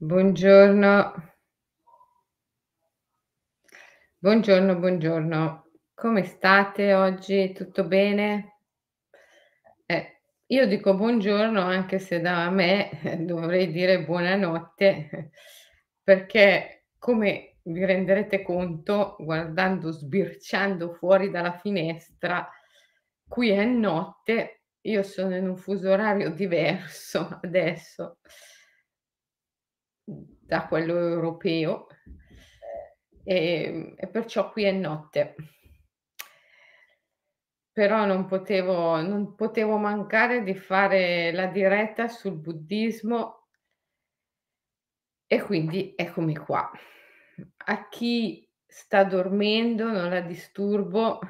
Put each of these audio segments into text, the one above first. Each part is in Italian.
Buongiorno. Buongiorno, buongiorno. Come state oggi? Tutto bene? Eh, io dico buongiorno anche se da me dovrei dire buonanotte, perché come vi renderete conto guardando sbirciando fuori dalla finestra, qui è notte, io sono in un fuso orario diverso adesso da quello europeo, ehm, e perciò qui è notte. Però non potevo non potevo mancare di fare la diretta sul buddismo e quindi eccomi qua. A chi sta dormendo non la disturbo.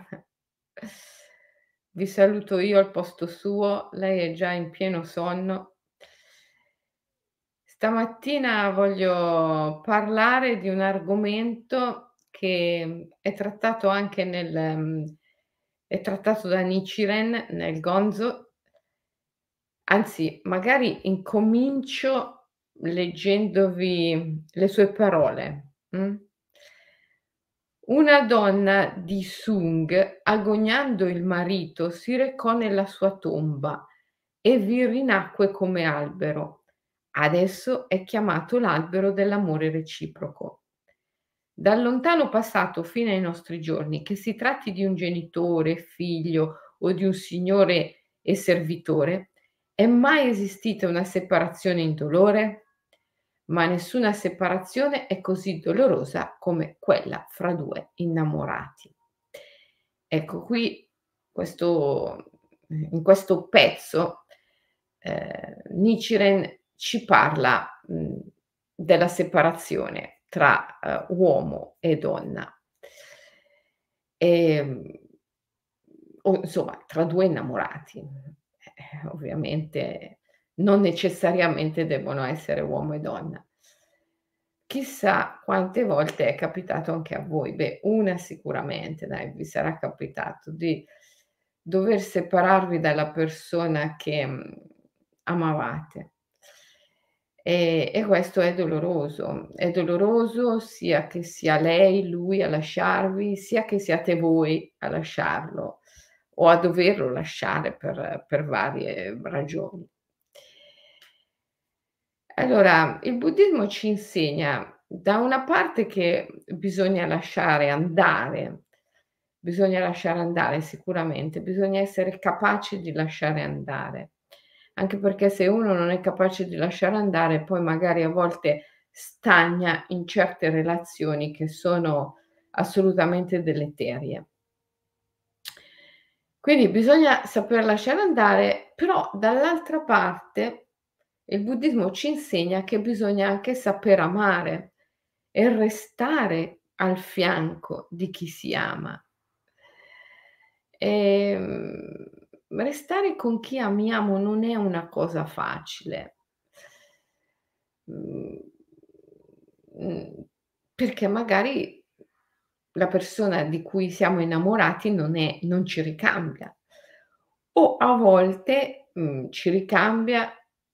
Vi saluto io al posto suo, lei è già in pieno sonno. Stamattina voglio parlare di un argomento che è trattato anche nel mhmm, è trattato da Nichiren nel Gonzo. Anzi, magari incomincio leggendovi le sue parole, mh? Una donna di Sung, agognando il marito, si recò nella sua tomba e vi rinacque come albero. Adesso è chiamato l'albero dell'amore reciproco. Dal lontano passato fino ai nostri giorni, che si tratti di un genitore, figlio o di un signore e servitore, è mai esistita una separazione indolore? Ma nessuna separazione è così dolorosa come quella fra due innamorati. Ecco qui questo in questo pezzo, ehm, Nichiren ci parla, mhmm, della separazione tra, uhm, uomo e donna. Ehm, o insomma tra 2 innamorati. Eh, ovviamente non necessariamente debbono essere uomo e donna. Chissà quante volte è capitato anche a voi, beh, una sicuramente dai, vi sarà capitato di dover separarvi dalla persona che, mhmm, amavate. E e questo è doloroso. È doloroso sia che sia lei, lui a lasciarvi, sia che siate voi a lasciarlo o a doverlo lasciare per per varie ragioni. Allora, il buddismo ci insegna da una parte che bisogna lasciare andare, bisogna lasciare andare sicuramente, bisogna essere capaci di lasciare andare. Anche perché se uno non è capace di lasciare andare, poi magari a volte stagna in certe relazioni che sono assolutamente deleterie. Quindi bisogna saper lasciare andare, però dall'altra parte il buddismo ci insegna che bisogna anche saper amare e restare al fianco di chi si ama. Ehm, restare con chi amiamo non è una cosa facile. Mhmm, mhmm, perché magari la persona di cui siamo innamorati non è non ci ricambia. O a volte, mhmm, ci ricambia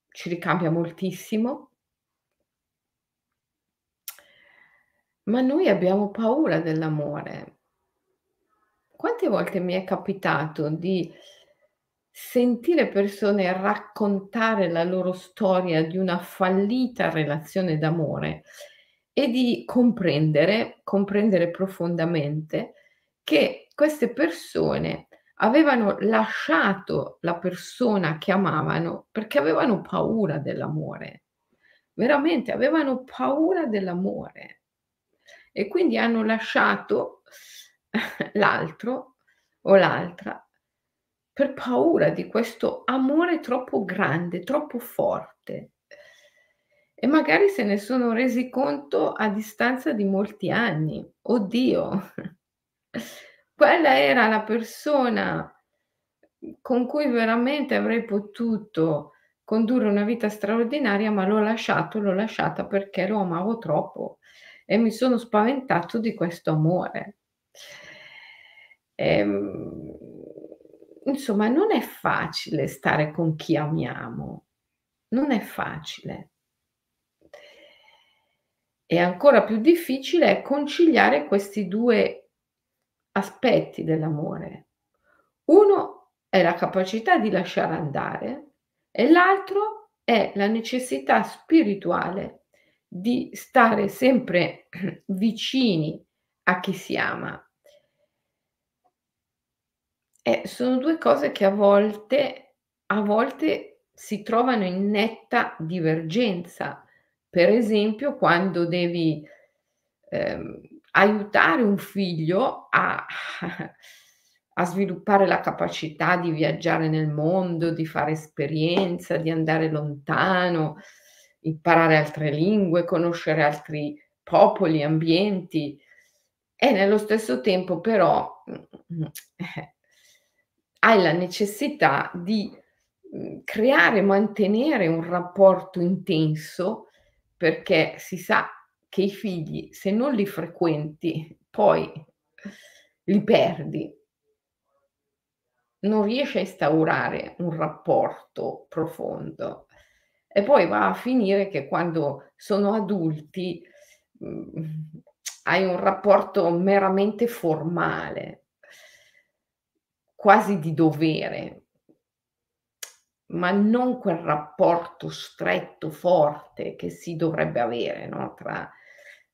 ci ricambia moltissimo ma noi abbiamo paura dell'amore. Quante volte mi è capitato di sentire persone raccontare la loro storia di una fallita relazione d'amore e di comprendere, comprendere profondamente che queste persone avevano lasciato la persona che amavano perché avevano paura dell'amore. Veramente avevano paura dell'amore. E quindi hanno lasciato l'altro o l'altra per paura di questo amore troppo grande, troppo forte. E magari se ne sono resi conto a distanza di molti anni. Oddio, quella era la persona con cui veramente avrei potuto condurre una vita straordinaria, ma l'ho lasciato, l'ho lasciata perché lo amavo troppo e mi sono spaventato di questo amore. Ehm, insomma non è facile stare con chi amiamo, non è facile. E ancora più difficile è conciliare questi 2 aspetti dell'amore. Uno è la capacità di lasciare andare e l'altro è la necessità spirituale di stare sempre vicini a chi si ama. Eh, sono 2 cose che a volte a volte si trovano in netta divergenza. Per esempio, quando devi, ehm, aiutare un figlio a a sviluppare la capacità di viaggiare nel mondo, di fare esperienza, di andare lontano, imparare altre lingue, conoscere altri popoli, ambienti e nello stesso tempo però, mhmm, eh, hai la necessità di, mhmm, creare e mantenere un rapporto intenso, perché si sa che i figli se non li frequenti poi li perdi. Non riesci a instaurare un rapporto profondo. E poi va a finire che quando sono adulti, mhmm, hai un rapporto meramente formale, quasi di dovere, ma non quel rapporto stretto, forte che si dovrebbe avere, no, tra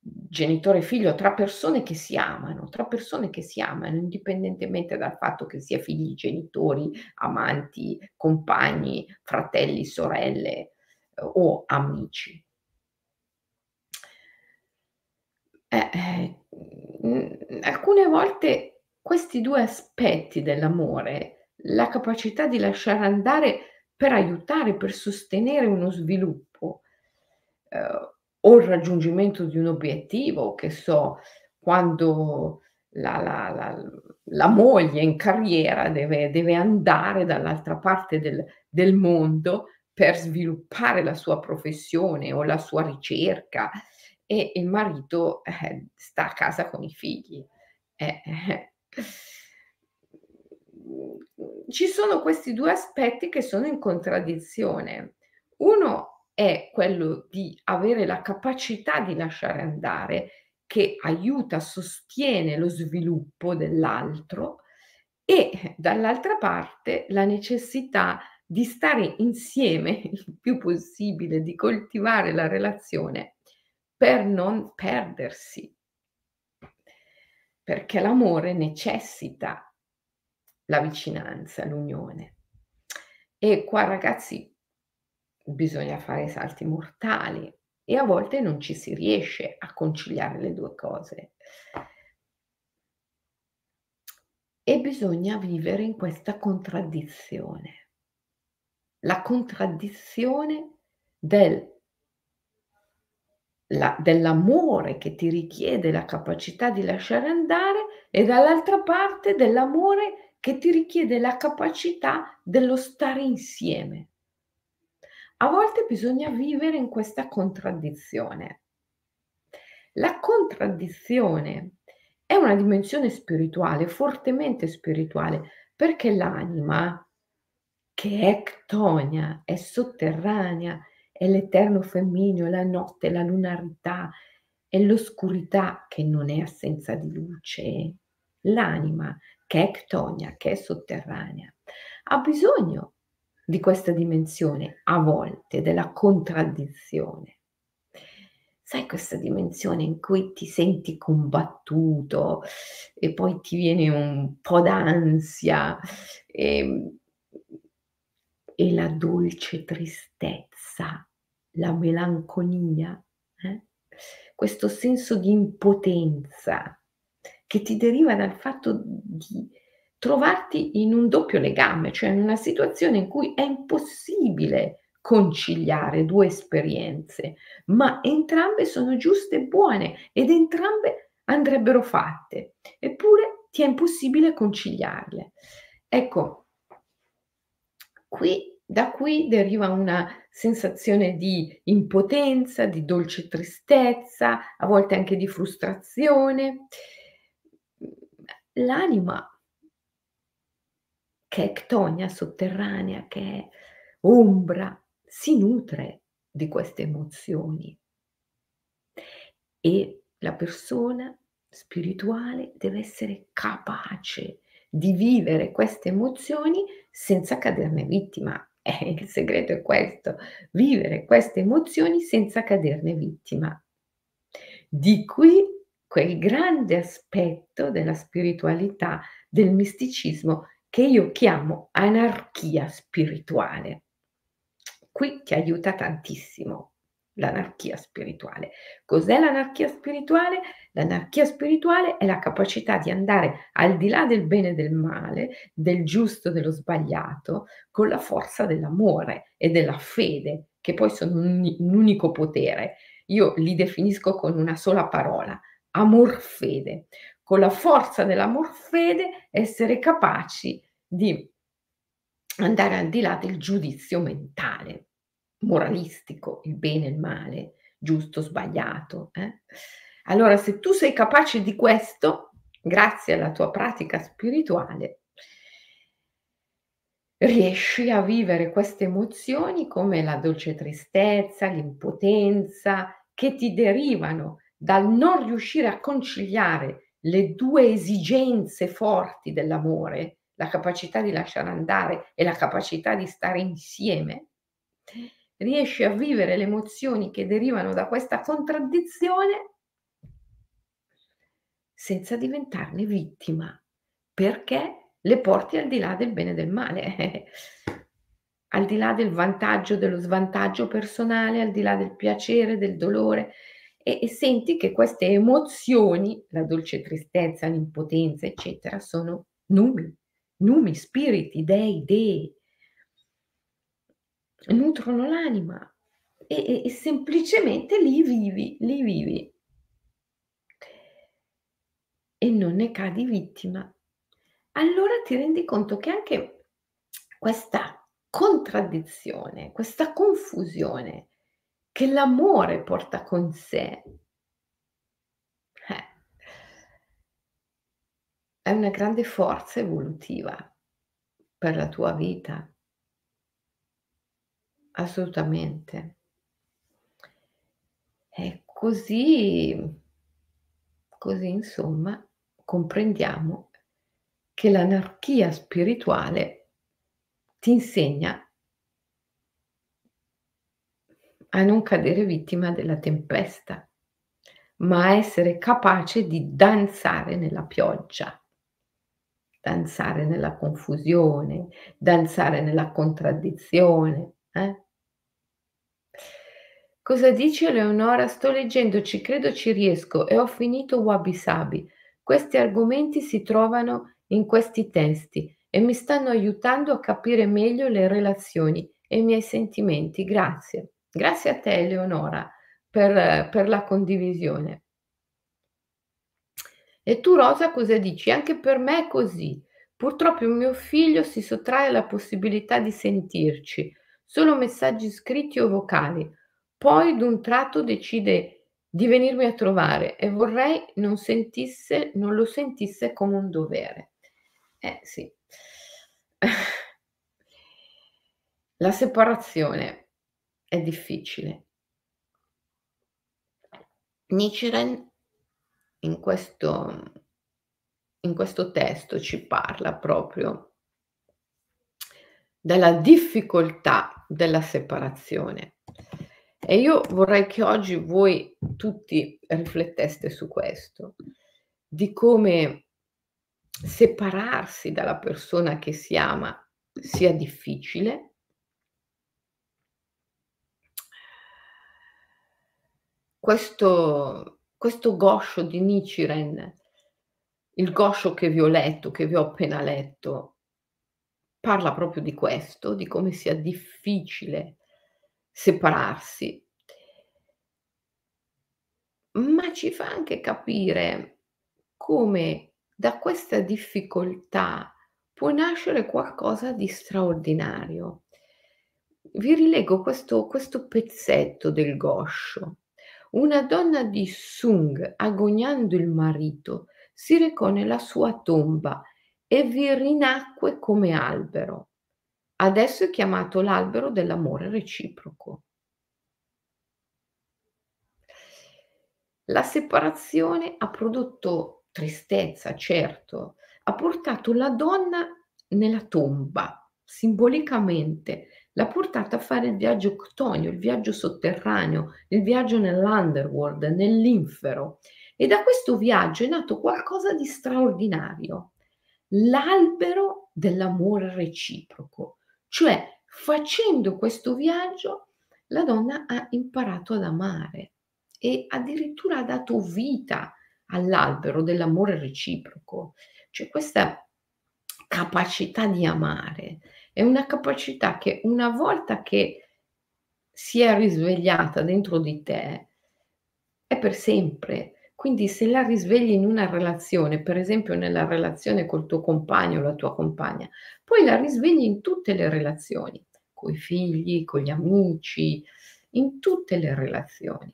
genitore e figlio, tra persone che si amano, tra persone che si amano, indipendentemente dal fatto che sia figli, genitori, amanti, compagni, fratelli, sorelle o amici. Eh, eh, alcune volte questi 2 aspetti dell'amore, la capacità di lasciare andare per aiutare, per sostenere uno sviluppo, uhm, o il raggiungimento di un obiettivo, che so, quando la la la la moglie in carriera deve deve andare dall'altra parte del del mondo per sviluppare la sua professione o la sua ricerca e il marito, eh, sta a casa con i figli. Eh, eh. Ci sono questi 2 aspetti che sono in contraddizione. Uno è quello di avere la capacità di lasciare andare, che aiuta, sostiene lo sviluppo dell'altro e dall'altra parte la necessità di stare insieme il più possibile, di coltivare la relazione per non perdersi. Perché l'amore necessita la vicinanza, l'unione. E qua ragazzi bisogna fare salti mortali e a volte non ci si riesce a conciliare le 2 cose. E bisogna vivere in questa contraddizione. La contraddizione del la dell'amore che ti richiede la capacità di lasciare andare e dall'altra parte dell'amore che ti richiede la capacità dello stare insieme. A volte bisogna vivere in questa contraddizione. La contraddizione è una dimensione spirituale, fortemente spirituale, perché l'anima, che è ctonia, è sotterranea, è l'eterno femmineo, la notte, la lunarità, è l'oscurità che non è assenza di luce, l'anima che è ctonia, che è sotterranea, ha bisogno di questa dimensione, a volte, della contraddizione. Sai questa dimensione in cui ti senti combattuto e poi ti viene un po' d'ansia e, ehm, e la dolce tristezza la melanconia, eh? questo senso di impotenza che ti deriva dal fatto di trovarti in un doppio legame, cioè in una situazione in cui è impossibile conciliare due esperienze, ma entrambe sono giuste e buone ed entrambe andrebbero fatte, eppure ti è impossibile conciliarle. Ecco, qui da qui deriva una sensazione di impotenza, di dolce tristezza, a volte anche di frustrazione. L'anima che è ctonia sotterranea, che è ombra, si nutre di queste emozioni e la persona spirituale deve essere capace di vivere queste emozioni senza caderne vittima. Eh, il segreto è questo, vivere queste emozioni senza caderne vittima. Di qui quel grande aspetto della spiritualità, del misticismo che io chiamo anarchia spirituale. Qui ti aiuta tantissimo l'anarchia spirituale. Cos'è l'anarchia spirituale? L'anarchia spirituale è la capacità di andare al di là del bene e del male, del giusto e dello sbagliato, con la forza dell'amore e della fede, che poi sono un, un unico potere. Io li definisco con una sola parola, amor fede. Con la forza dell'amor fede essere capaci di andare al di là del giudizio mentale, moralistico, il bene e il male, giusto, sbagliato. Eh? Allora, se tu sei capace di questo, grazie alla tua pratica spirituale, riesci a vivere queste emozioni come la dolce tristezza, l'impotenza, che ti derivano dal non riuscire a conciliare le due esigenze forti dell'amore, la capacità di lasciare andare e la capacità di stare insieme, riesci a vivere le emozioni che derivano da questa contraddizione senza diventarne vittima, perché le porti al di là del bene e del male, al di là del vantaggio, dello svantaggio personale, al di là del piacere, del dolore, e, e senti che queste emozioni, la dolce tristezza, l'impotenza, eccetera, sono numi, numi, spiriti, dei, dei, nutrono l'anima e, e, e semplicemente li vivi, li vivi e non ne cadi vittima. Allora ti rendi conto che anche questa contraddizione, questa confusione che l'amore porta con sé, eh, è una grande forza evolutiva per la tua vita. Assolutamente. E così così insomma comprendiamo che l'anarchia spirituale ti insegna a non cadere vittima della tempesta, ma a essere capace di danzare nella pioggia, danzare nella confusione, danzare nella contraddizione, eh? Cosa dici Eleonora? Sto leggendo Ci credo ci riesco e ho finito Wabi Sabi. Questi argomenti si trovano in questi testi e mi stanno aiutando a capire meglio le relazioni e i miei sentimenti. Grazie. Grazie a te Eleonora per, per la condivisione. E tu Rosa cosa dici? Anche per me è così. Purtroppo mio figlio si sottrae alla possibilità di sentirci solo messaggi scritti o vocali. Poi d'un tratto decide di venirmi a trovare e vorrei non sentisse, non lo sentisse come un dovere. Eh sì. La separazione è difficile. Nichiren in questo, in questo testo ci parla proprio della difficoltà della separazione. E io vorrei che oggi voi tutti rifletteste su questo, di come separarsi dalla persona che si ama sia difficile. Questo, questo goscio di Nichiren, il goscio che vi ho letto, che vi ho appena letto, parla proprio di questo, di come sia difficile separarsi. Ma ci fa anche capire come da questa difficoltà può nascere qualcosa di straordinario. Vi rilego questo, questo pezzetto del Goscio. Una donna di Sung, agognando il marito, si recò nella sua tomba e vi rinacque come albero. Adesso è chiamato l'albero dell'amore reciproco. La separazione ha prodotto tristezza, certo, ha portato la donna nella tomba, simbolicamente, l'ha portata a fare il viaggio ctonio, il viaggio sotterraneo, il viaggio nell'underworld, nell'infero. E da questo viaggio è nato qualcosa di straordinario, l'albero dell'amore reciproco, cioè facendo questo viaggio la donna ha imparato ad amare e addirittura ha dato vita all'albero dell'amore reciproco, cioè questa capacità di amare è una capacità che una volta che si è risvegliata dentro di te è per sempre. Quindi se la risvegli in una relazione, per esempio nella relazione col tuo compagno o la tua compagna, poi la risvegli in tutte le relazioni, coi figli, con gli amici, in tutte le relazioni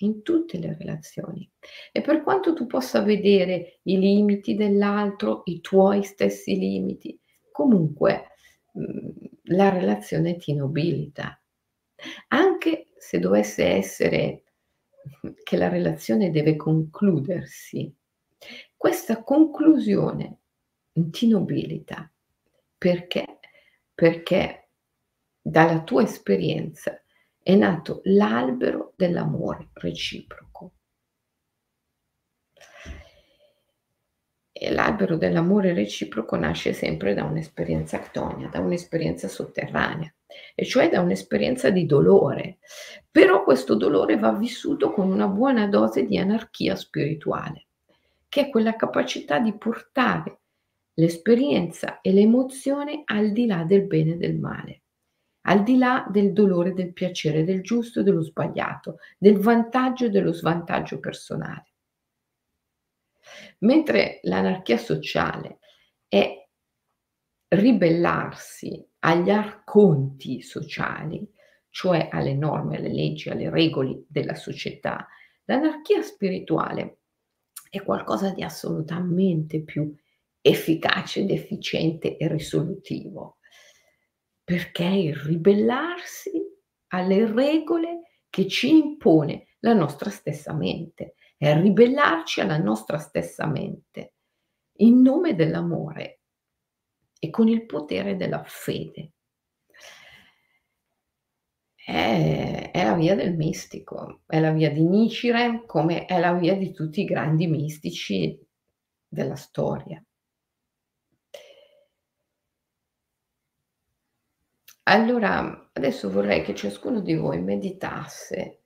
in tutte le relazioni. E per quanto tu possa vedere i limiti dell'altro, i tuoi stessi limiti, comunque mhmm, la relazione ti nobilita. Anche se dovesse essere che la relazione deve concludersi, questa conclusione ti nobilita. Perché? Perché dalla tua esperienza è nato l'albero dell'amore reciproco. E l'albero dell'amore reciproco nasce sempre da un'esperienza ctonia, da un'esperienza sotterranea, e cioè da un'esperienza di dolore. Però questo dolore va vissuto con una buona dose di anarchia spirituale, che è quella capacità di portare l'esperienza e l'emozione al di là del bene e del male al di là del dolore, del piacere, del giusto e dello sbagliato, del vantaggio e dello svantaggio personale. Mentre l'anarchia sociale è ribellarsi agli arconti sociali, cioè alle norme, alle leggi, alle regole della società, l'anarchia spirituale è qualcosa di assolutamente più efficace ed efficiente e risolutivo perché il ribellarsi alle regole che ci impone la nostra stessa mente, è ribellarci alla nostra stessa mente. In nome dell'amore e con il potere della fede. È, è, la via del mistico, è la via di Nichiren come è la via di tutti i grandi mistici della storia. Allora, adesso vorrei che ciascuno di voi meditasse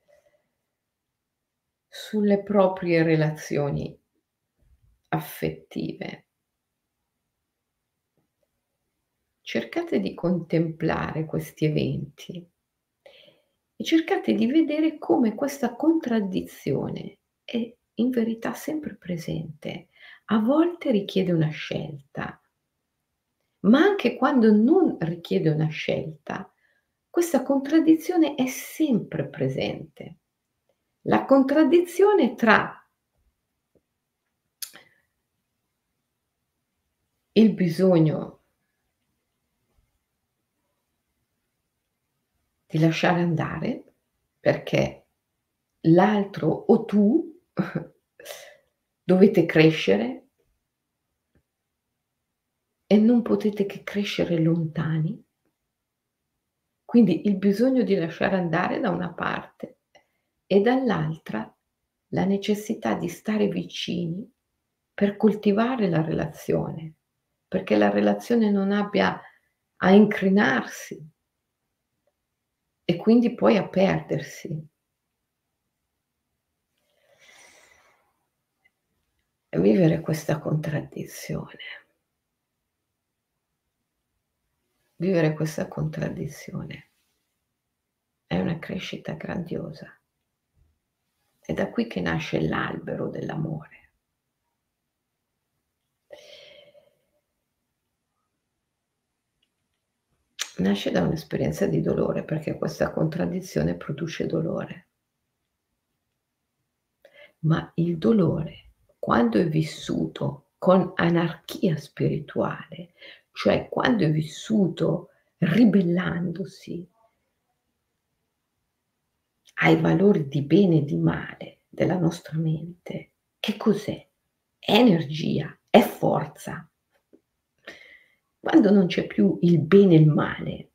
sulle proprie relazioni affettive. Cercate di contemplare questi eventi e cercate di vedere come questa contraddizione è in verità sempre presente. A volte richiede una scelta, ma anche quando non richiede una scelta, questa contraddizione è sempre presente. La contraddizione tra il bisogno di lasciare andare perché l'altro o tu dovete crescere e non potete che crescere lontani. Quindi il bisogno di lasciare andare da una parte e dall'altra la necessità di stare vicini per coltivare la relazione, perché la relazione non abbia a incrinarsi e quindi poi a perdersi. Vivere questa contraddizione. Vivere questa contraddizione è una crescita grandiosa. È da qui che nasce l'albero dell'amore. Nasce da un'esperienza di dolore perché questa contraddizione produce dolore. Ma il dolore, quando è vissuto con anarchia spirituale, cioè quando è vissuto ribellandosi ai valori di bene e di male della nostra mente, che cos'è? È energia, è forza. Quando non c'è più il bene e il male,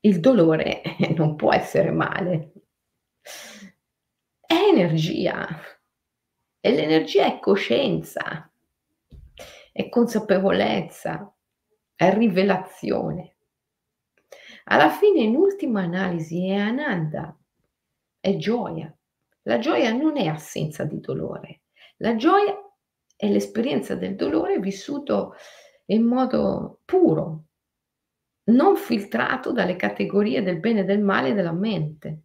il dolore non può essere male. È energia. E l'energia è coscienza, è consapevolezza, è rivelazione. Alla fine, in ultima analisi, è ananda, è gioia. La gioia non è assenza di dolore. La gioia è l'esperienza del dolore vissuto in modo puro, non filtrato dalle categorie del bene e del male della mente.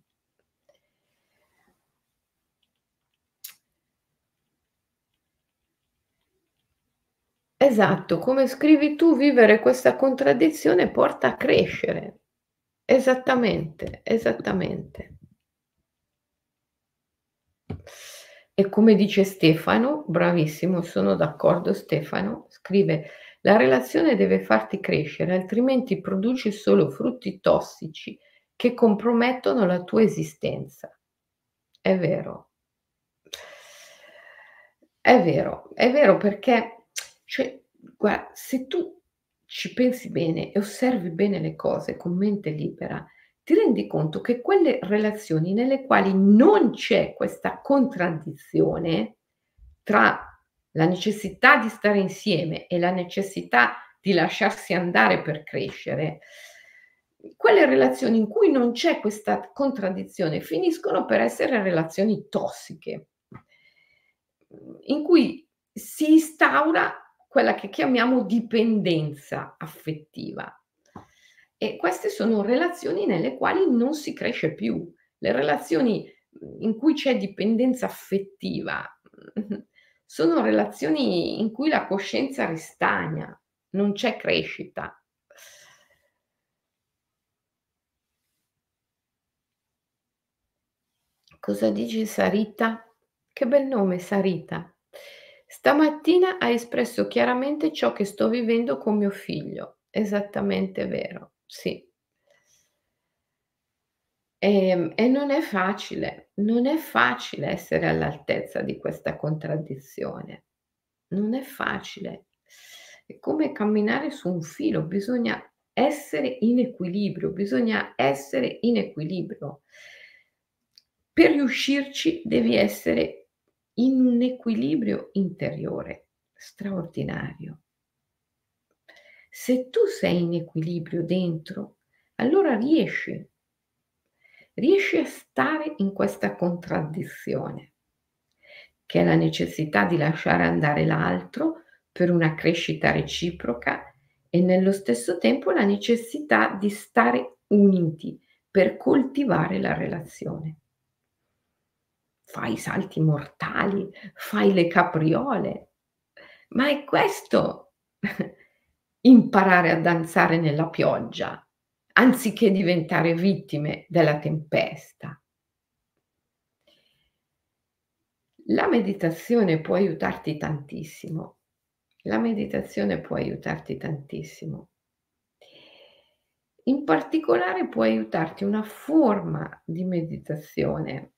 Esatto, come scrivi tu, vivere questa contraddizione porta a crescere. Esattamente, esattamente. E come dice Stefano, bravissimo, sono d'accordo Stefano, scrive: "La relazione deve farti crescere, altrimenti produci solo frutti tossici che compromettono la tua esistenza." È vero. È vero, è vero perché cioè, guarda, se tu ci pensi bene e osservi bene le cose con mente libera, ti rendi conto che quelle relazioni nelle quali non c'è questa contraddizione tra la necessità di stare insieme e la necessità di lasciarsi andare per crescere, quelle relazioni in cui non c'è questa contraddizione finiscono per essere relazioni tossiche, in cui si instaura quella che chiamiamo dipendenza affettiva. E queste sono relazioni nelle quali non si cresce più. Le relazioni in cui c'è dipendenza affettiva sono relazioni in cui la coscienza ristagna, non c'è crescita. Cosa dici Sarita? Che bel nome Sarita. Stamattina hai espresso chiaramente ciò che sto vivendo con mio figlio. Esattamente vero. Sì. Ehm, e non è facile, non è facile essere all'altezza di questa contraddizione. Non è facile. È come camminare su un filo, bisogna essere in equilibrio, bisogna essere in equilibrio. Per riuscirci devi essere in un equilibrio interiore straordinario. Se tu sei in equilibrio dentro, allora riesci, riesci a stare in questa contraddizione, che è la necessità di lasciare andare l'altro per una crescita reciproca e nello stesso tempo la necessità di stare uniti per coltivare la relazione. Fai i salti mortali, fai le capriole, ma è questo imparare a danzare nella pioggia, anziché diventare vittime della tempesta. La meditazione può aiutarti tantissimo. La meditazione può aiutarti tantissimo. In particolare può aiutarti una forma di meditazione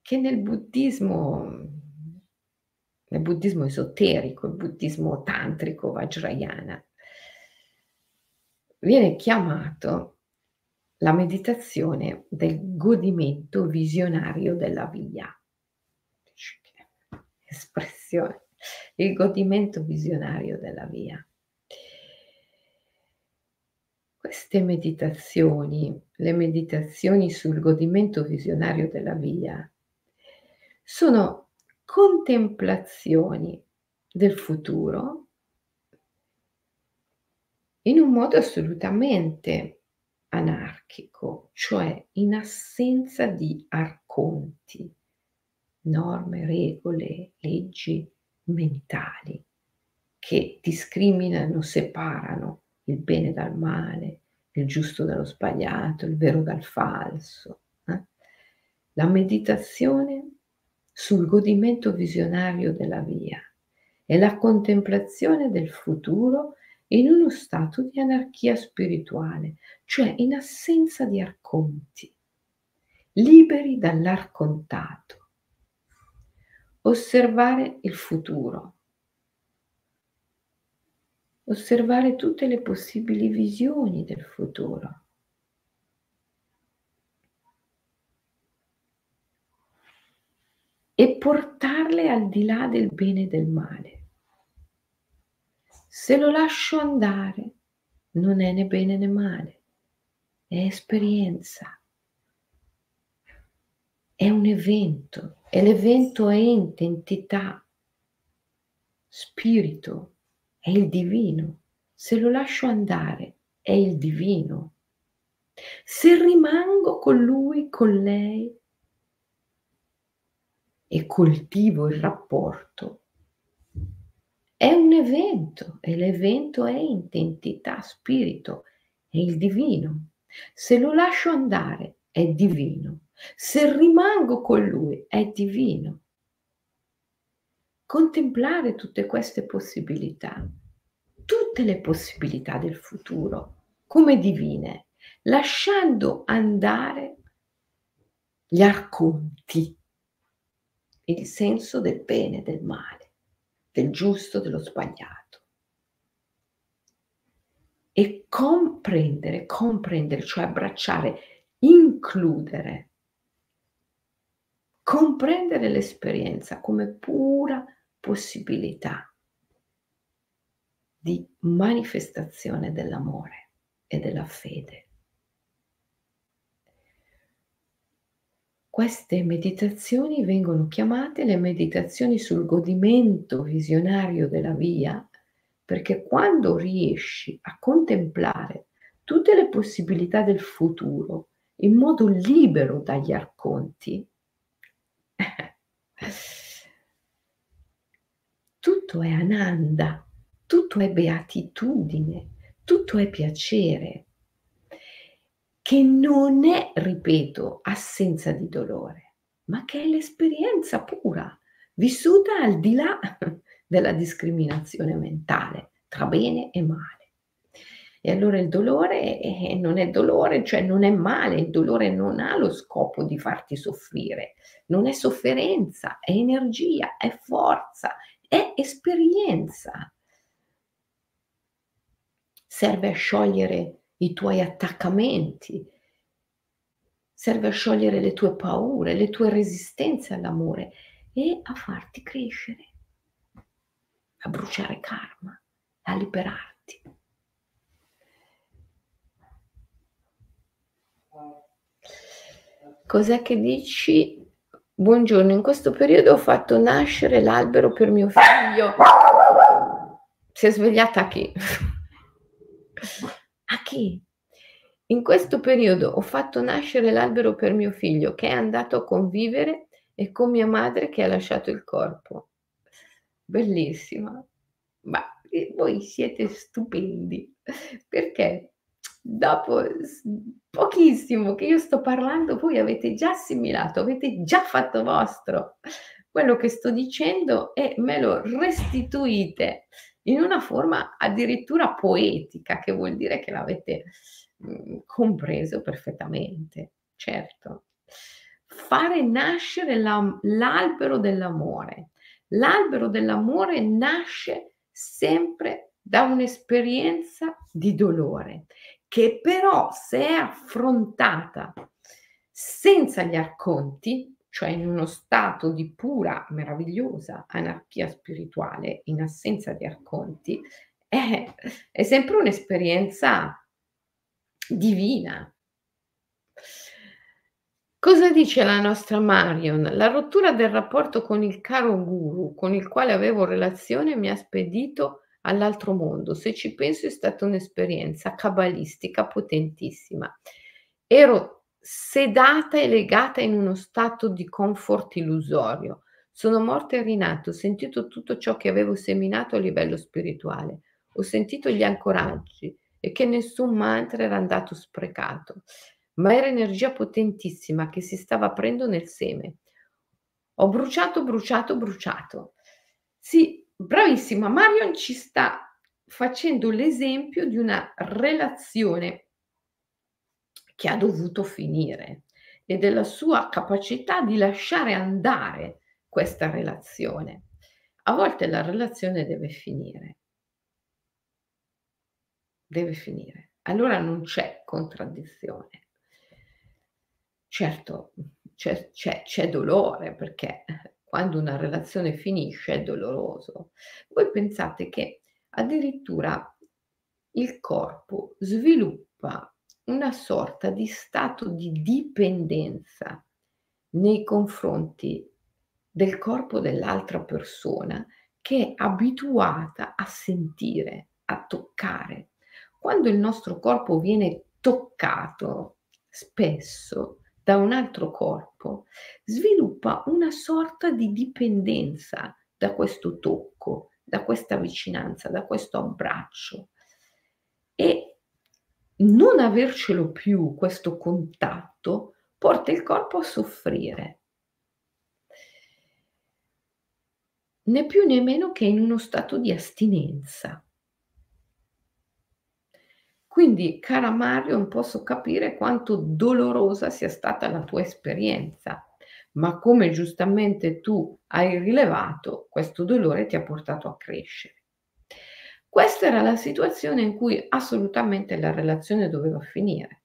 che nel buddismo nel buddismo esoterico, il buddismo tantrico, vajrayana, viene chiamato la meditazione del godimento visionario della via. Espressione, il godimento visionario della via. Queste meditazioni, le meditazioni sul godimento visionario della via, sono contemplazioni del futuro in un modo assolutamente anarchico, cioè in assenza di arconti, norme, regole, leggi mentali che discriminano, separano il bene dal male, il giusto dallo sbagliato, il vero dal falso. Eh? La meditazione sul godimento visionario della via e la contemplazione del futuro in uno stato di anarchia spirituale, cioè in assenza di arconti. liberi dall'arcontato, osservare il futuro, osservare tutte le possibili visioni del futuro. E portarle al di là del bene e del male. Se lo lascio andare, non è né bene né male, è esperienza, è un evento e l'evento è ente, entità, spirito, è il divino. Se lo lascio andare, è il divino. Se rimango con lui, con lei, e coltivo il rapporto, è un evento e l'evento è identità, spirito, è il divino. Se lo lascio andare è divino, se rimango con lui è divino. Contemplare tutte queste possibilità, tutte le possibilità del futuro come divine, lasciando andare gli arconti il senso del bene, del male, del giusto, dello sbagliato. E comprendere, comprendere, cioè abbracciare, includere, comprendere l'esperienza come pura possibilità di manifestazione dell'amore e della fede. Queste meditazioni vengono chiamate le meditazioni sul godimento visionario della via, perché quando riesci a contemplare tutte le possibilità del futuro in modo libero dagli arconti, tutto è ananda, tutto è beatitudine, tutto è piacere che non è, ripeto, assenza di dolore, ma che è l'esperienza pura, vissuta al di là della discriminazione mentale tra bene e male. E allora il dolore non è dolore, cioè non è male, il dolore non ha lo scopo di farti soffrire, non è sofferenza, è energia, è forza, è esperienza. Serve a sciogliere i tuoi attaccamenti, serve a sciogliere le tue paure, le tue resistenze all'amore e a farti crescere, a bruciare karma, a liberarti. Cos'è che dici? Buongiorno, in questo periodo ho fatto nascere l'albero per mio figlio. Si è svegliata chi? A chi? In questo periodo ho fatto nascere l'albero per mio figlio che è andato a convivere e con mia madre che ha lasciato il corpo. Bellissima. Ma eh, voi siete stupendi perché dopo pochissimo che io sto parlando voi avete già assimilato, avete già fatto vostro quello che sto dicendo e me lo restituite in una forma addirittura poetica, che vuol dire che l'avete mh, compreso perfettamente, certo. Fare nascere la, l'albero dell'amore. L'albero dell'amore nasce sempre da un'esperienza di dolore, che però se è affrontata senza gli arconti, cioè in uno stato di pura, meravigliosa anarchia spirituale, in assenza di arconti, è, è sempre un'esperienza divina. Cosa dice la nostra Marion? La rottura del rapporto con il caro guru con il quale avevo relazione mi ha spedito all'altro mondo. Se ci penso è stata un'esperienza cabalistica potentissima. Ero sedata e legata in uno stato di comfort illusorio. Sono morta e rinato, ho sentito tutto ciò che avevo seminato a livello spirituale, ho sentito gli ancoraggi e che nessun mantra era andato sprecato, ma era energia potentissima che si stava aprendo nel seme. Ho bruciato, bruciato, bruciato. Sì, bravissima, Marion ci sta facendo l'esempio di una relazione che ha dovuto finire, e della sua capacità di lasciare andare questa relazione. A volte la relazione deve finire. Deve finire. Allora non c'è contraddizione. Certo, c'è, c'è, c'è dolore perché quando una relazione finisce è doloroso. Voi pensate che addirittura il corpo sviluppa una sorta di stato di dipendenza nei confronti del corpo dell'altra persona che è abituata a sentire, a toccare. Quando il nostro corpo viene toccato spesso da un altro corpo, sviluppa una sorta di dipendenza da questo tocco, da questa vicinanza, da questo abbraccio. E non avercelo più questo contatto porta il corpo a soffrire. Né più né meno che in uno stato di astinenza. Quindi, cara Marion, posso capire quanto dolorosa sia stata la tua esperienza, ma come giustamente tu hai rilevato, questo dolore ti ha portato a crescere. Questa era la situazione in cui assolutamente la relazione doveva finire.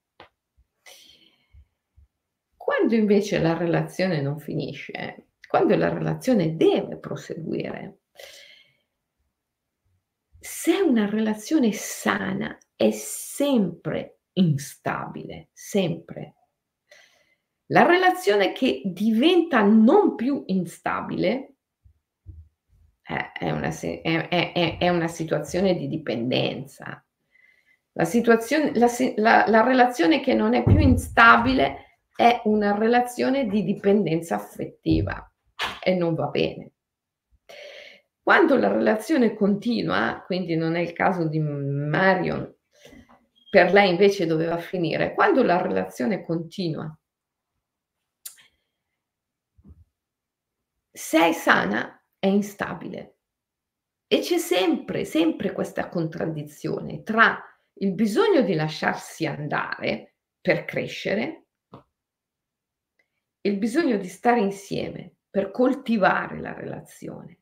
Quando invece la relazione non finisce, quando la relazione deve proseguire, se una relazione sana è sempre instabile, sempre. La relazione che diventa non più instabile eh, è, una, è, è, è una situazione di dipendenza. La, situazione, la, la, la relazione che non è più instabile è una relazione di dipendenza affettiva e non va bene. Quando la relazione continua, quindi non è il caso di Marion per lei invece doveva finire. Quando la relazione continua, se è sana, è instabile. E c'è sempre, sempre questa contraddizione tra il bisogno di lasciarsi andare per crescere e il bisogno di stare insieme per coltivare la relazione.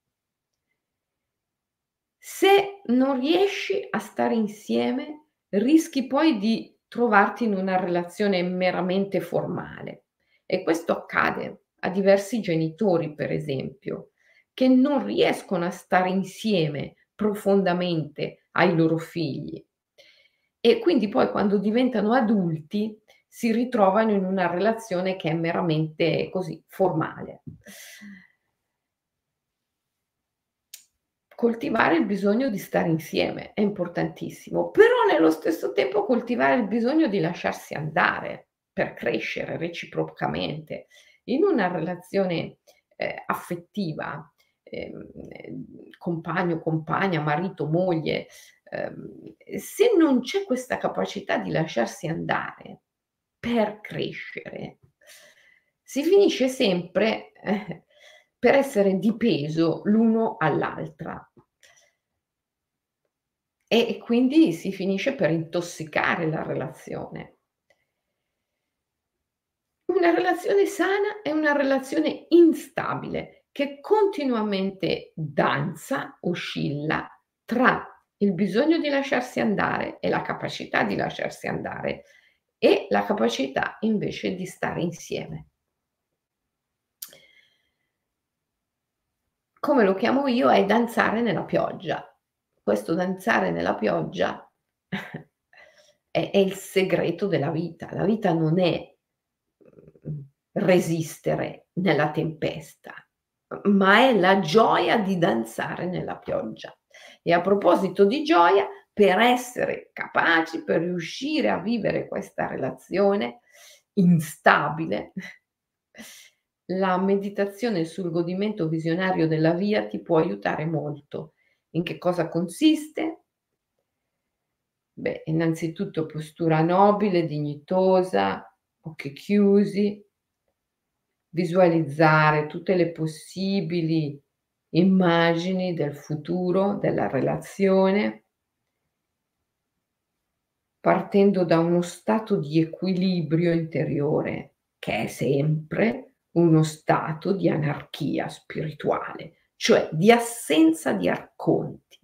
Se non riesci a stare insieme, rischi poi di trovarti in una relazione meramente formale. E questo accade a diversi genitori, per esempio, che non riescono a stare insieme profondamente ai loro figli. E quindi poi quando diventano adulti si ritrovano in una relazione che è meramente così formale coltivare il bisogno di stare insieme è importantissimo, però nello stesso tempo coltivare il bisogno di lasciarsi andare per crescere reciprocamente in una relazione eh, affettiva, eh, compagno, compagna, marito, moglie. Eh, se non c'è questa capacità di lasciarsi andare per crescere, si finisce sempre eh, per essere di peso l'uno all'altra. E quindi si finisce per intossicare la relazione. Una relazione sana è una relazione instabile che continuamente danza, oscilla tra il bisogno di lasciarsi andare e la capacità di lasciarsi andare e la capacità invece di stare insieme. come lo chiamo io, è danzare nella pioggia. Questo danzare nella pioggia è, è il segreto della vita. La vita non è mm, resistere nella tempesta, ma è la gioia di danzare nella pioggia. E a proposito di gioia, per essere capaci, per riuscire a vivere questa relazione instabile, la meditazione sul godimento visionario della via ti può aiutare molto. In che cosa consiste? Beh, innanzitutto postura nobile, dignitosa, occhi chiusi, visualizzare tutte le possibili immagini del futuro, della relazione, partendo da uno stato di equilibrio interiore che è sempre uno stato di anarchia spirituale, cioè di assenza di arconti,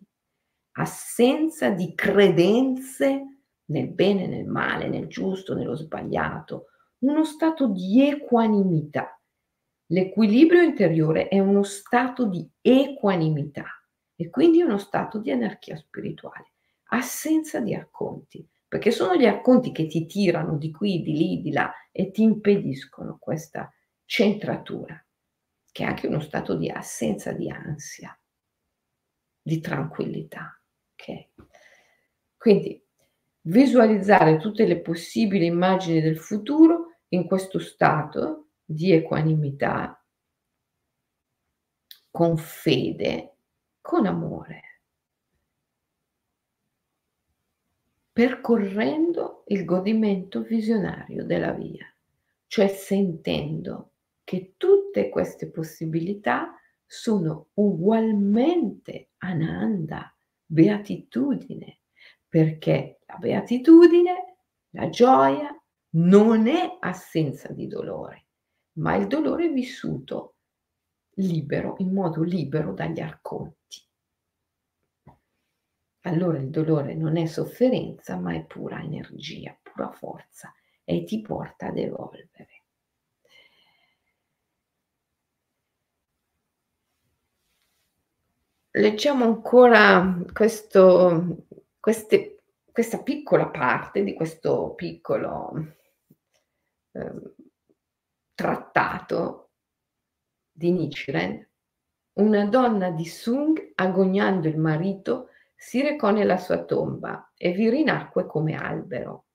assenza di credenze nel bene, nel male, nel giusto, nello sbagliato, uno stato di equanimità. L'equilibrio interiore è uno stato di equanimità e quindi uno stato di anarchia spirituale, assenza di arconti, perché sono gli arconti che ti tirano di qui, di lì, di là e ti impediscono questa centratura, che è anche uno stato di assenza di ansia, di tranquillità. Okay? Quindi visualizzare tutte le possibili immagini del futuro in questo stato di equanimità, con fede, con amore, percorrendo il godimento visionario della via, cioè sentendo che tutte queste possibilità sono ugualmente ananda, beatitudine, perché la beatitudine, la gioia, non è assenza di dolore, ma il dolore vissuto libero, in modo libero dagli arconti. Allora il dolore non è sofferenza, ma è pura energia, pura forza e ti porta ad evolvere. Leggiamo ancora questo, queste, questa piccola parte di questo piccolo eh, trattato di Nichiren, una donna di Sung, agognando il marito, si recò nella sua tomba e vi rinacque come albero.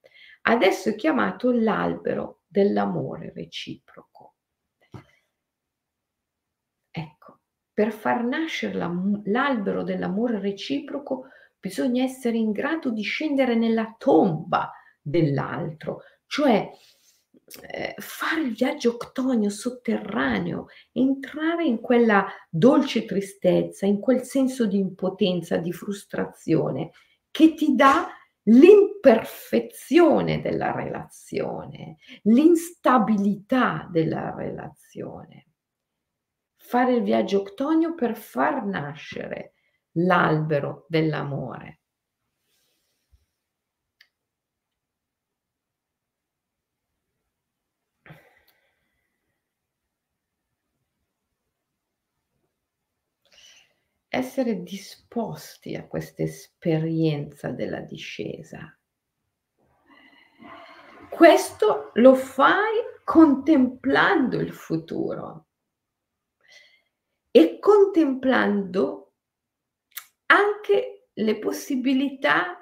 Adesso è chiamato l'albero dell'amore reciproco. Ecco, per far nascere la, l'albero dell'amore reciproco bisogna essere in grado di scendere nella tomba dell'altro, cioè eh, fare il viaggio octonio sotterraneo, entrare in quella dolce tristezza, in quel senso di impotenza, di frustrazione che ti dà l'imperfezione della relazione, l'instabilità della relazione. Fare il viaggio octonio per far nascere l'albero dell'amore. Essere disposti a questa esperienza della discesa. Questo lo fai contemplando il futuro e contemplando anche le possibilità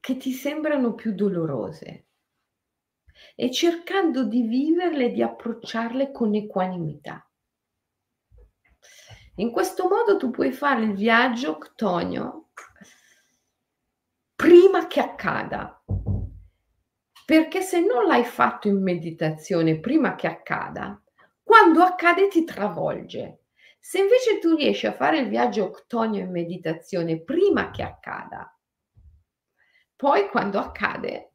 che ti sembrano più dolorose e cercando di viverle e di approcciarle con equanimità. In questo modo tu puoi fare il viaggio octonio prima che accada. Perché se non l'hai fatto in meditazione prima che accada, quando accade ti travolge. Se invece tu riesci a fare il viaggio octonio in meditazione prima che accada, poi quando accade,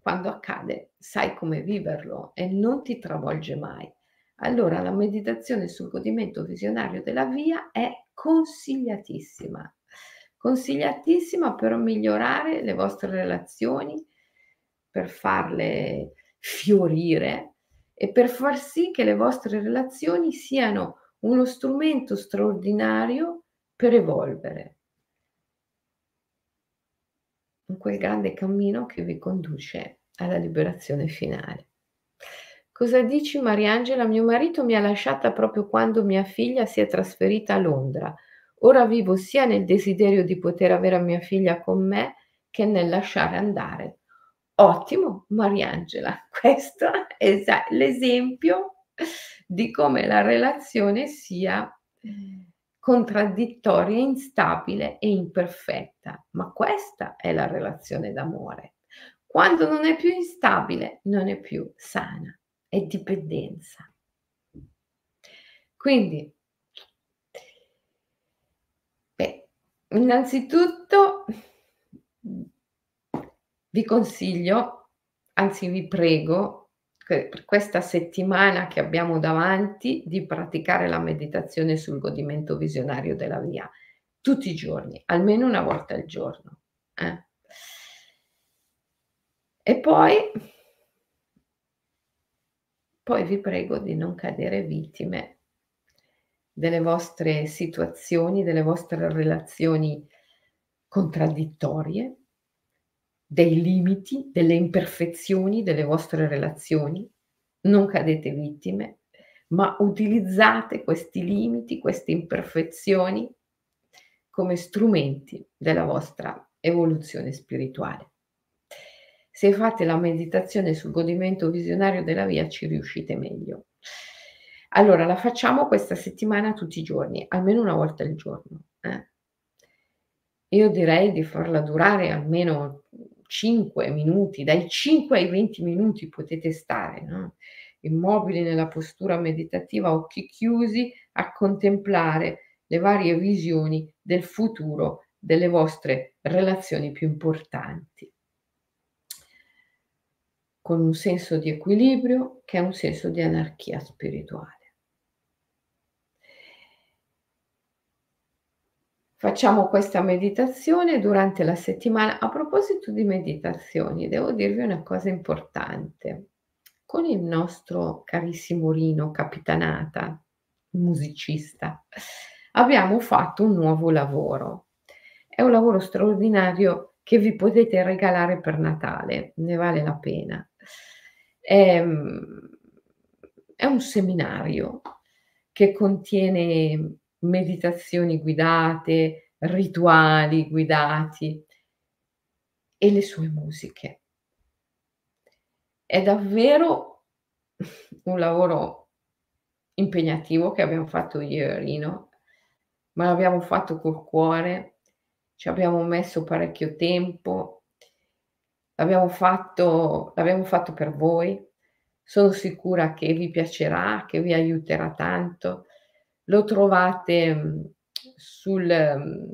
quando accade, sai come viverlo e non ti travolge mai allora la meditazione sul godimento visionario della via è consigliatissima, consigliatissima per migliorare le vostre relazioni, per farle fiorire e per far sì che le vostre relazioni siano uno strumento straordinario per evolvere in quel grande cammino che vi conduce alla liberazione finale. Cosa dici Mariangela? Mio marito mi ha lasciata proprio quando mia figlia si è trasferita a Londra. Ora vivo sia nel desiderio di poter avere mia figlia con me che nel lasciare andare. Ottimo, Mariangela, questo è l'esempio di come la relazione sia contraddittoria, instabile e imperfetta, ma questa è la relazione d'amore. Quando non è più instabile, non è più sana è dipendenza. Quindi, beh, innanzitutto vi consiglio anzi vi prego, per questa settimana che abbiamo davanti, di praticare la meditazione sul godimento visionario della via, tutti i giorni, almeno una volta al giorno. Eh. E poi, poi vi prego di non cadere vittime delle vostre situazioni, delle vostre relazioni contraddittorie, dei limiti, delle imperfezioni delle vostre relazioni. Non cadete vittime, ma utilizzate questi limiti, queste imperfezioni come strumenti della vostra evoluzione spirituale. Se fate la meditazione sul godimento visionario della via ci riuscite meglio. Allora, la facciamo questa settimana tutti i giorni, almeno una volta al giorno. Eh? Io direi di farla durare almeno 5 minuti, dai 5 ai 20 minuti potete stare, no? immobili nella postura meditativa, occhi chiusi, a contemplare le varie visioni del futuro delle vostre relazioni più importanti, con un senso di equilibrio che è un senso di anarchia spirituale. Facciamo questa meditazione durante la settimana. A proposito di meditazioni, devo dirvi una cosa importante. Con il nostro carissimo Rino Capitanata, musicista, abbiamo fatto un nuovo lavoro. È un lavoro straordinario che vi potete regalare per Natale, ne vale la pena. È, è un seminario che contiene meditazioni guidate, rituali guidati e le sue musiche. È davvero un lavoro impegnativo che abbiamo fatto io e Rino, ma l'abbiamo fatto col cuore, ci abbiamo messo parecchio tempo, l'abbiamo fatto, l'abbiamo fatto per voi. Sono sicura che vi piacerà, che vi aiuterà tanto lo trovate mhmm, sul, mhmm,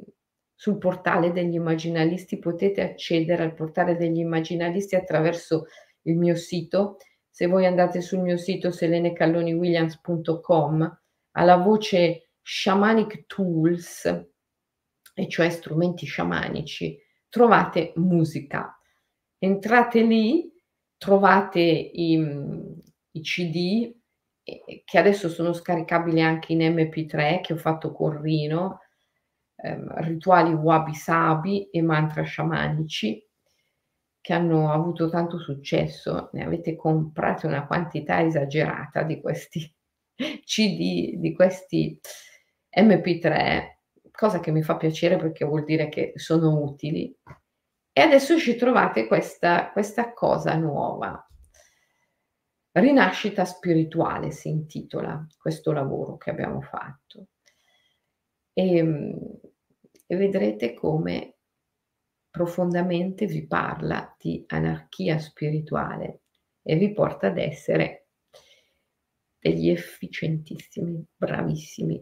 sul portale degli immaginalisti, potete accedere al portale degli immaginalisti attraverso il mio sito. Se voi andate sul mio sito selenecalloniwilliams.com alla voce Shamanic Tools, e cioè strumenti sciamanici, trovate musica. Entrate lì, trovate i, i CD, che adesso sono scaricabili anche in MP3 che ho fatto con Rino, ehm, rituali wabi sabi e mantra sciamanici che hanno avuto tanto successo, ne avete comprate una quantità esagerata di questi CD, di questi MP3, cosa che mi fa piacere perché vuol dire che sono utili. E adesso ci trovate questa, questa cosa nuova, Rinascita spirituale si intitola questo lavoro che abbiamo fatto. E, ehm, e vedrete come profondamente vi parla di anarchia spirituale e vi porta ad essere degli efficientissimi, bravissimi,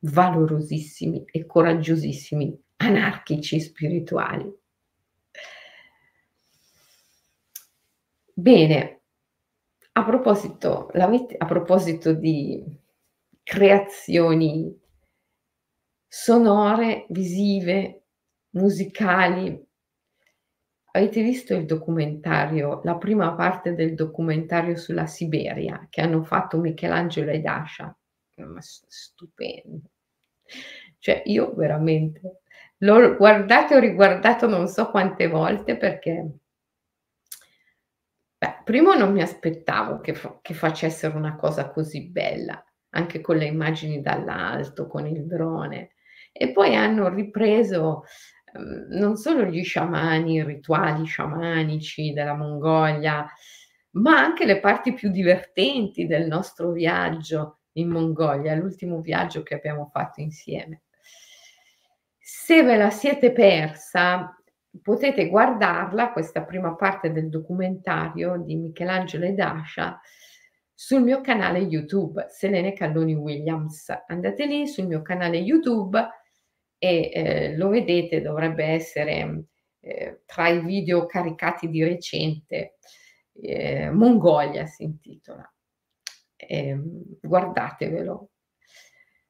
valorosissimi e coraggiosissimi anarchici spirituali. Bene, a proposito, a proposito di creazioni sonore, visive, musicali, avete visto il documentario, la prima parte del documentario sulla Siberia che hanno fatto Michelangelo e Dasha? Stupendo. Cioè, io veramente l'ho guardato e riguardato non so quante volte perché Beh, primo non mi aspettavo che, fa- che facessero una cosa così bella, anche con le immagini dall'alto, con il drone. E poi hanno ripreso ehm, non solo gli sciamani, i rituali sciamanici della Mongolia, ma anche le parti più divertenti del nostro viaggio in Mongolia, l'ultimo viaggio che abbiamo fatto insieme. Se ve la siete persa, potete guardarla, questa prima parte del documentario di Michelangelo e Dasha, sul mio canale YouTube, Selene Calloni Williams. Andate lì sul mio canale YouTube e eh, lo vedete, dovrebbe essere eh, tra i video caricati di recente. ehm, Mongolia si intitola. Ehm, guardatevelo.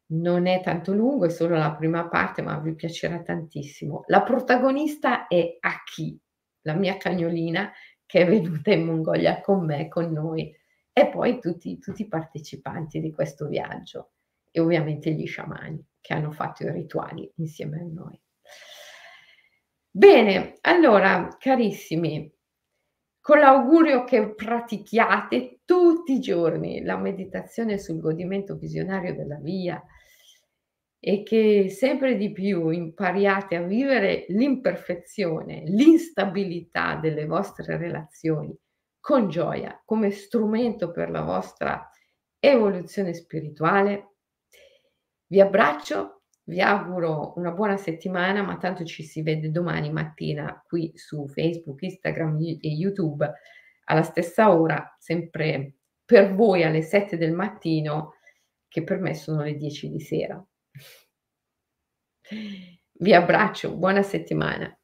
Non è tanto lungo, è solo la prima parte, ma vi piacerà tantissimo. La protagonista è Aki, la mia cagnolina che è venuta in Mongolia con me, con noi, e poi tutti tutti i partecipanti di questo viaggio e ovviamente gli sciamani che hanno fatto i rituali insieme a noi. Bene, allora carissimi, con l'augurio che pratichiate tutti i giorni la meditazione sul godimento visionario della via e che sempre di più impariate a vivere l'imperfezione, l'instabilità delle vostre relazioni con gioia come strumento per la vostra evoluzione spirituale. Vi abbraccio vi auguro una buona settimana, ma tanto ci si vede domani mattina qui su Facebook, Instagram e YouTube alla stessa ora, sempre per voi alle 7 del mattino, che per me sono le 10 di sera. Vi abbraccio, buona settimana.